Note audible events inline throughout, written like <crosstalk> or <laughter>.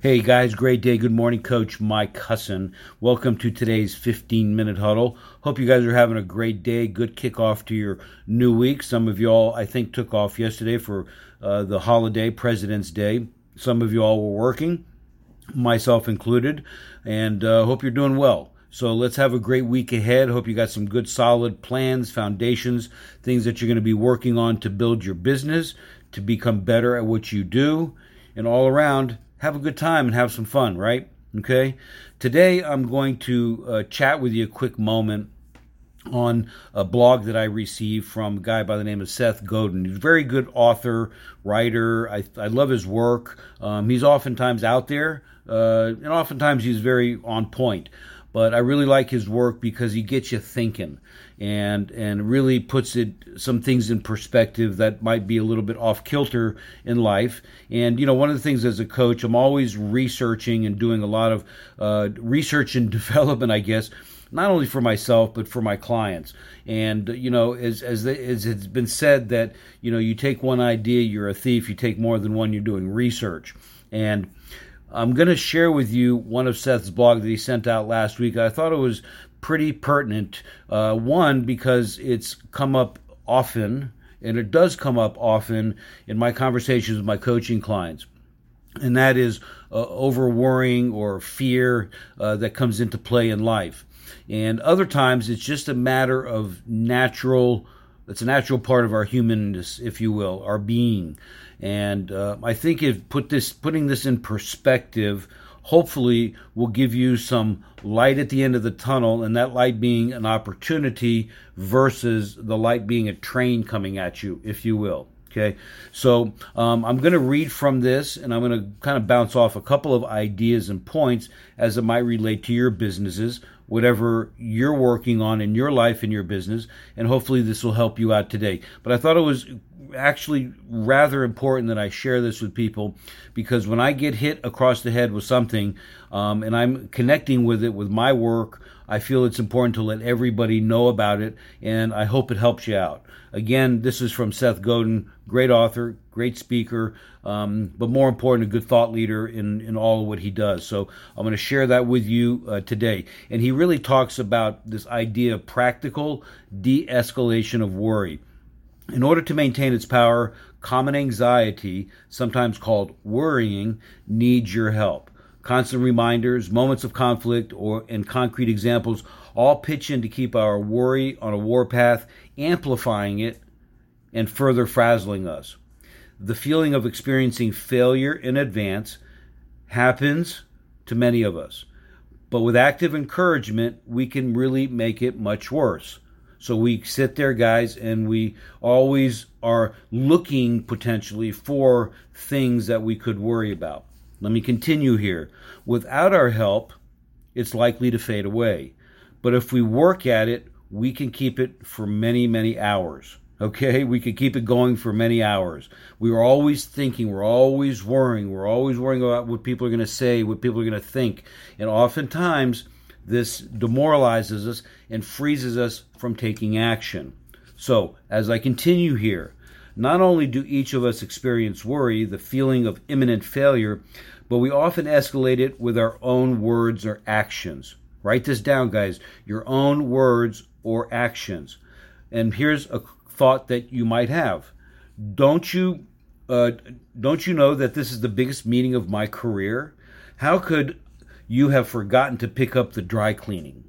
Hey guys, great day. Good morning, Coach Mike Husson. Welcome to today's 15 minute huddle. Hope you guys are having a great day. Good kickoff to your new week. Some of y'all, I think, took off yesterday for uh, the holiday, President's Day. Some of you all were working, myself included, and uh, hope you're doing well. So let's have a great week ahead. Hope you got some good, solid plans, foundations, things that you're going to be working on to build your business, to become better at what you do, and all around have a good time and have some fun, right? Okay. Today I'm going to uh, chat with you a quick moment on a blog that I received from a guy by the name of Seth Godin. He's a very good author, writer. I, I love his work. Um, he's oftentimes out there, uh, and oftentimes he's very on point but I really like his work because he gets you thinking and and really puts it some things in perspective that might be a little bit off kilter in life. And you know, one of the things as a coach, I'm always researching and doing a lot of uh, research and <laughs> development, I guess. Not only for myself but for my clients, and you know, as as, they, as it's been said that you know, you take one idea, you're a thief. You take more than one, you're doing research. And I'm going to share with you one of Seth's blog that he sent out last week. I thought it was pretty pertinent. Uh, one, because it's come up often, and it does come up often in my conversations with my coaching clients. And that is uh, over worrying or fear uh, that comes into play in life. And other times it's just a matter of natural, it's a natural part of our humanness, if you will, our being. And uh, I think if put this putting this in perspective, hopefully will give you some light at the end of the tunnel, and that light being an opportunity versus the light being a train coming at you, if you will. Okay, so um, I'm going to read from this and I'm going to kind of bounce off a couple of ideas and points as it might relate to your businesses, whatever you're working on in your life and your business, and hopefully this will help you out today. But I thought it was actually rather important that I share this with people because when I get hit across the head with something um, and I'm connecting with it with my work, I feel it's important to let everybody know about it, and I hope it helps you out. Again, this is from Seth Godin, great author, great speaker, um, but more important, a good thought leader in, in all of what he does. So I'm going to share that with you uh, today. And he really talks about this idea of practical de escalation of worry. In order to maintain its power, common anxiety, sometimes called worrying, needs your help. Constant reminders, moments of conflict, or and concrete examples all pitch in to keep our worry on a warpath, amplifying it and further frazzling us. The feeling of experiencing failure in advance happens to many of us. But with active encouragement, we can really make it much worse. So we sit there, guys, and we always are looking potentially for things that we could worry about. Let me continue here. Without our help, it's likely to fade away. But if we work at it, we can keep it for many, many hours. Okay, we could keep it going for many hours. We are always thinking, we're always worrying, we're always worrying about what people are going to say, what people are going to think. And oftentimes, this demoralizes us and freezes us from taking action. So, as I continue here, not only do each of us experience worry, the feeling of imminent failure, but we often escalate it with our own words or actions. Write this down, guys. Your own words or actions. And here's a thought that you might have. Don't you uh, don't you know that this is the biggest meeting of my career? How could you have forgotten to pick up the dry cleaning.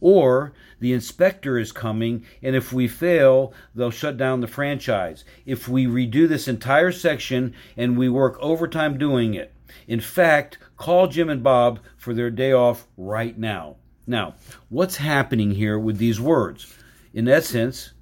Or the inspector is coming, and if we fail, they'll shut down the franchise. If we redo this entire section and we work overtime doing it, in fact, call Jim and Bob for their day off right now. Now, what's happening here with these words? In essence,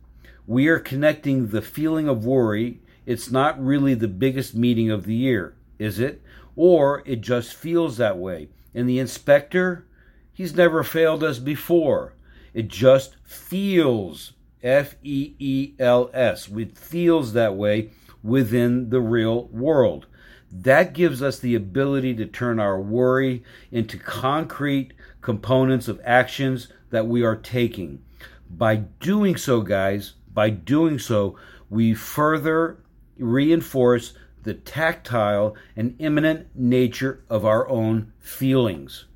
we are connecting the feeling of worry. It's not really the biggest meeting of the year, is it? Or it just feels that way. And the inspector, he's never failed us before. It just feels, F E E L S, it feels that way within the real world. That gives us the ability to turn our worry into concrete components of actions that we are taking. By doing so, guys, by doing so, we further reinforce the tactile and imminent nature of our own feelings.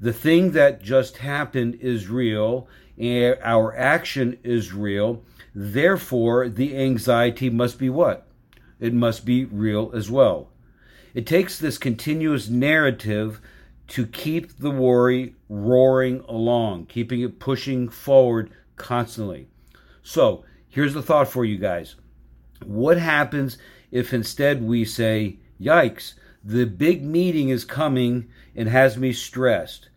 The thing that just happened is real, and our action is real. Therefore, the anxiety must be what? It must be real as well. It takes this continuous narrative to keep the worry roaring along, keeping it pushing forward constantly. So, here's the thought for you guys. What happens if instead we say, Yikes, the big meeting is coming and has me stressed?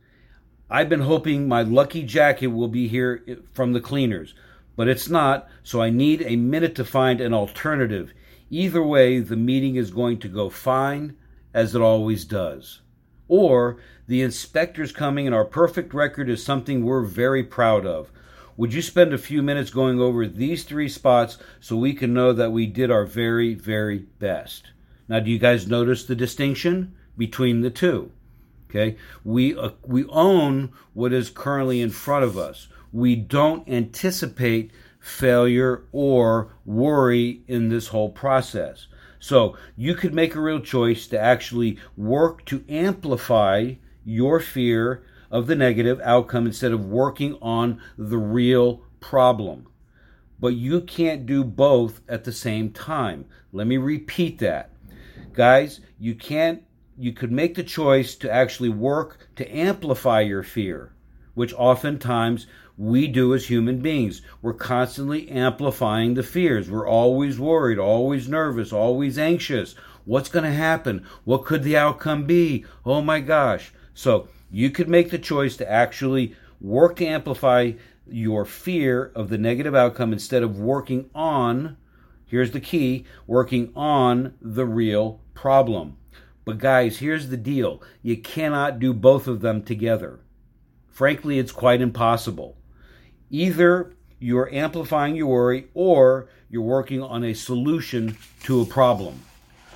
I've been hoping my lucky jacket will be here from the cleaners, but it's not, so I need a minute to find an alternative. Either way, the meeting is going to go fine, as it always does. Or the inspector's coming and our perfect record is something we're very proud of. Would you spend a few minutes going over these three spots so we can know that we did our very, very best? Now, do you guys notice the distinction between the two? Okay, we uh, we own what is currently in front of us. We don't anticipate failure or worry in this whole process. So you could make a real choice to actually work to amplify your fear of the negative outcome instead of working on the real problem. But you can't do both at the same time. Let me repeat that. Guys, you can't you could make the choice to actually work to amplify your fear, which oftentimes we do as human beings. We're constantly amplifying the fears. We're always worried, always nervous, always anxious. What's going to happen? What could the outcome be? Oh my gosh. So you could make the choice to actually work to amplify your fear of the negative outcome instead of working on, here's the key, working on the real problem. But guys, here's the deal you cannot do both of them together. Frankly, it's quite impossible. Either you're amplifying your worry or you're working on a solution to a problem.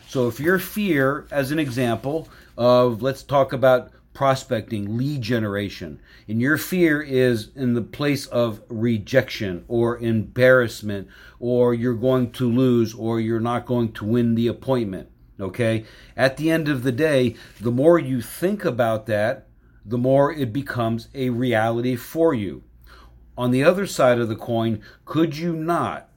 So if your fear, as an example of, let's talk about prospecting, lead generation, and your fear is in the place of rejection or embarrassment, or you're going to lose, or you're not going to win the appointment. Okay? At the end of the day, the more you think about that, the more it becomes a reality for you on the other side of the coin, could you not,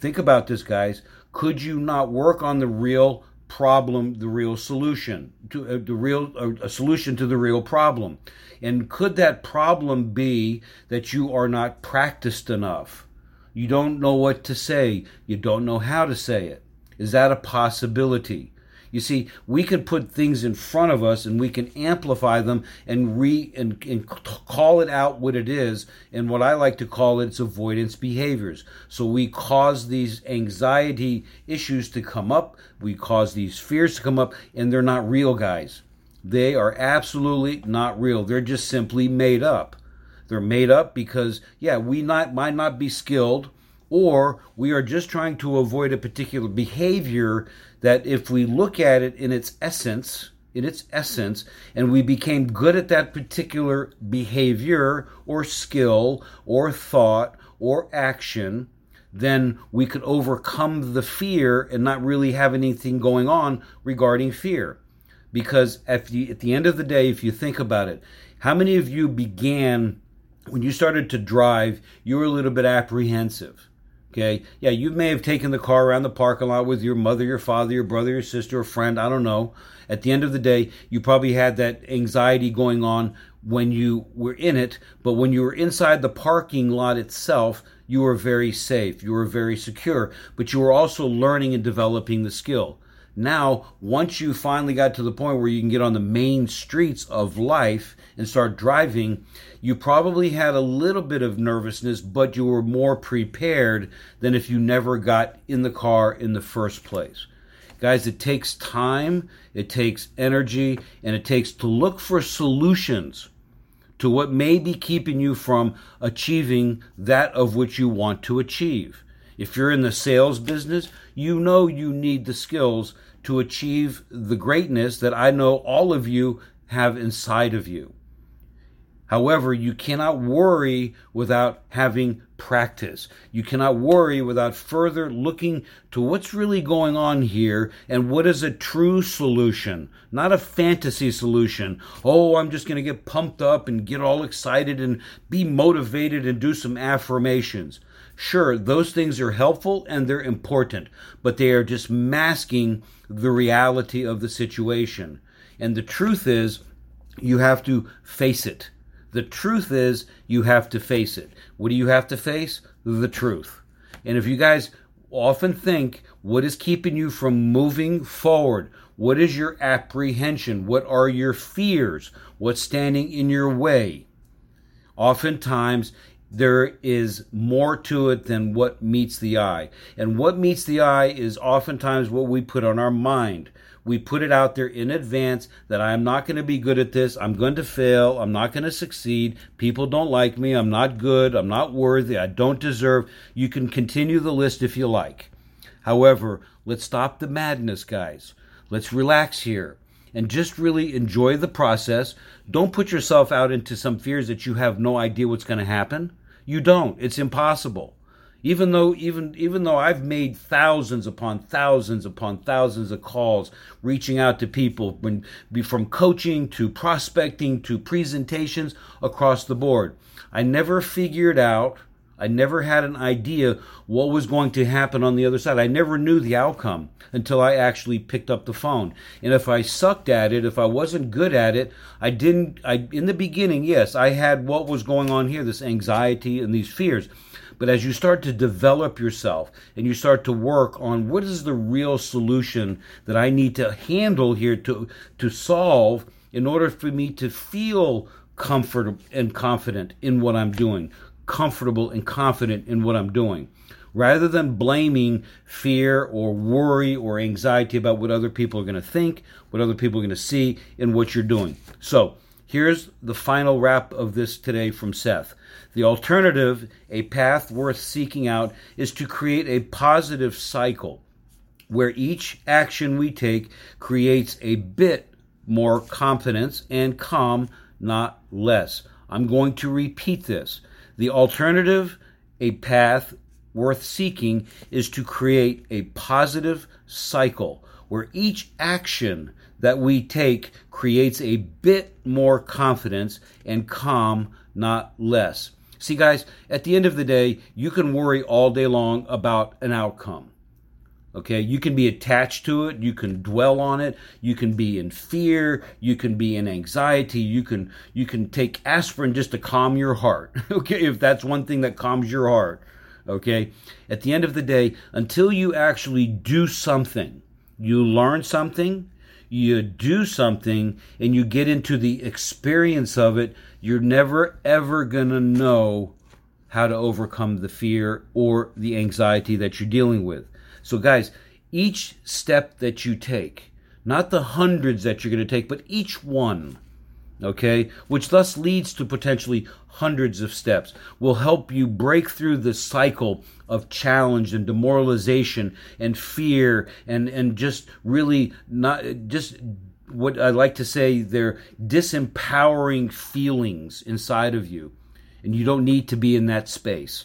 think about this, guys, could you not work on the real problem, the real solution, to uh, the real uh, a solution to the real problem? And could that problem be that you are not practiced enough? You don't know what to say, you don't know how to say it. Is that a possibility? You see, we can put things in front of us and we can amplify them and re and, and call it out what it is. And what I like to call it, it's avoidance behaviors. So we cause these anxiety issues to come up, we cause these fears to come up, and they're not real, guys. They are absolutely not real. They're just simply made up. They're made up because, yeah, we not might not be skilled or we are just trying to avoid a particular behavior that if we look at it in its essence in its essence and we became good at that particular behavior or skill or thought or action then we could overcome the fear and not really have anything going on regarding fear. Because at the, at the end of the day if you think about it how many of you began when you started to drive you were a little bit apprehensive Okay. Yeah, you may have taken the car around the parking lot with your mother, your father, your brother, your sister, a friend. I don't know. At the end of the day, you probably had that anxiety going on when you were in it, but when you were inside the parking lot itself, you were very safe. You were very secure, but you were also learning and developing the skill. Now, once you finally got to the point where you can get on the main streets of life and start driving, you probably had a little bit of nervousness, but you were more prepared than if you never got in the car in the first place. Guys, it takes time, it takes energy, and it takes to look for solutions to what may be keeping you from achieving that of which you want to achieve. If you're in the sales business, you know you need the skills to achieve the greatness that I know all of you have inside of you. However, you cannot worry without having practice. You cannot worry without further looking to what's really going on here and what is a true solution, not a fantasy solution. Oh, I'm just going to get pumped up and get all excited and be motivated and do some affirmations. Sure, those things are helpful and they're important, but they are just masking the reality of the situation. And the truth is, you have to face it. The truth is, you have to face it. What do you have to face? The truth. And if you guys often think, what is keeping you from moving forward? What is your apprehension? What are your fears? What's standing in your way? Oftentimes, there is more to it than what meets the eye. And what meets the eye is oftentimes what we put on our mind. We put it out there in advance that I'm not going to be good at this. I'm going to fail. I'm not going to succeed. People don't like me. I'm not good. I'm not worthy. I don't deserve. You can continue the list if you like. However, let's stop the madness, guys. Let's relax here and just really enjoy the process. Don't put yourself out into some fears that you have no idea what's going to happen. You don't. It's impossible even though even even though I've made thousands upon thousands upon thousands of calls reaching out to people when from coaching to prospecting to presentations across the board I never figured out I never had an idea what was going to happen on the other side. I never knew the outcome until I actually picked up the phone. And if I sucked at it, if I wasn't good at it, I didn't I in the beginning, yes, I had what was going on here, this anxiety and these fears. But as you start to develop yourself and you start to work on what is the real solution that I need to handle here to, to solve in order for me to feel comfortable and confident in what I'm doing, comfortable and confident in what I'm doing. Rather than blaming fear or worry or anxiety about what other people are going to think, what other people are going to see in what you're doing. So, here's the final wrap of this today from Seth. The alternative, a path worth seeking out, is to create a positive cycle where each action we take creates a bit more confidence and calm, not less. I'm going to repeat this. The alternative, a path worth seeking, is to create a positive cycle where each action that we take creates a bit more confidence and calm, not less. See, guys, at the end of the day, you can worry all day long about an outcome. Okay, you can be attached to it, you can dwell on it, you can be in fear, you can be in anxiety, you can you can take aspirin just to calm your heart. <laughs> Okay, if that's one thing that calms your heart. Okay? At the end of the day, until you actually do something, you learn something, you do something and you get into the experience of it, you're never ever going to know how to overcome the fear or the anxiety that you're dealing with. So, guys, each step that you take, not the hundreds that you're going to take, but each one, okay, which thus leads to potentially hundreds of steps, will help you break through the cycle of challenge and demoralization and fear and, and just really not just what I like to say, they're disempowering feelings inside of you. And you don't need to be in that space.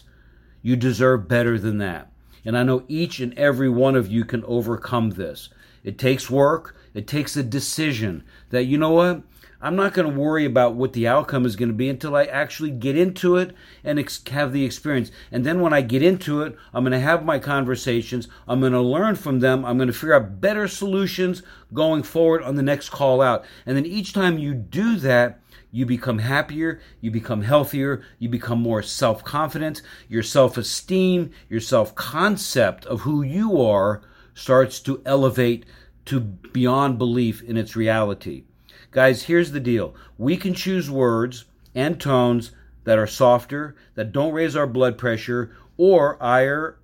You deserve better than that. And I know each and every one of you can overcome this. It takes work, it takes a decision that, you know what? I'm not going to worry about what the outcome is going to be until I actually get into it and ex- have the experience. And then when I get into it, I'm going to have my conversations. I'm going to learn from them. I'm going to figure out better solutions going forward on the next call out. And then each time you do that, you become happier, you become healthier, you become more self confident, your self esteem, your self concept of who you are starts to elevate to beyond belief in its reality. Guys, here's the deal we can choose words and tones that are softer, that don't raise our blood pressure or ire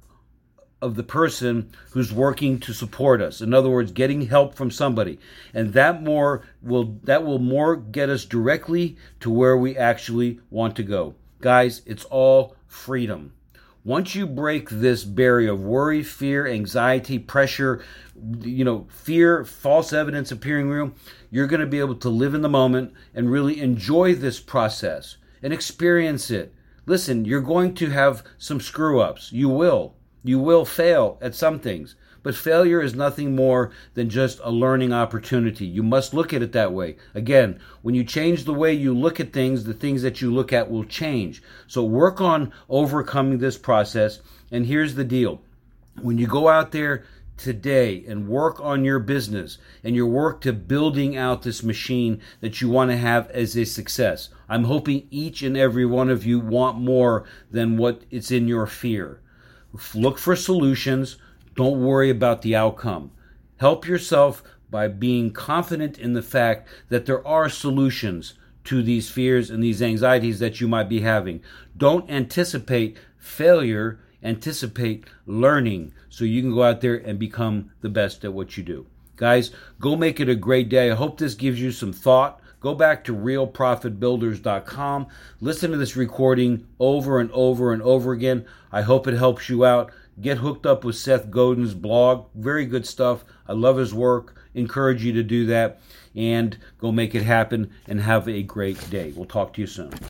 of the person who's working to support us. In other words, getting help from somebody. And that more will that will more get us directly to where we actually want to go. Guys, it's all freedom. Once you break this barrier of worry, fear, anxiety, pressure, you know, fear, false evidence appearing real, you're going to be able to live in the moment and really enjoy this process and experience it. Listen, you're going to have some screw ups. You will. You will fail at some things. But failure is nothing more than just a learning opportunity. You must look at it that way. Again, when you change the way you look at things, the things that you look at will change. So work on overcoming this process. And here's the deal when you go out there today and work on your business and your work to building out this machine that you want to have as a success. I'm hoping each and every one of you want more than what it's in your fear. Look for solutions don't worry about the outcome. Help yourself by being confident in the fact that there are solutions to these fears and these anxieties that you might be having. Don't anticipate failure, anticipate learning so you can go out there and become the best at what you do. Guys, go make it a great day. I hope this gives you some thought. Go back to realprofitbuilders.com. Listen to this recording over and over and over again. I hope it helps you out. Get hooked up with Seth Godin's blog. Very good stuff. I love his work. Encourage you to do that and go make it happen and have a great day. We'll talk to you soon.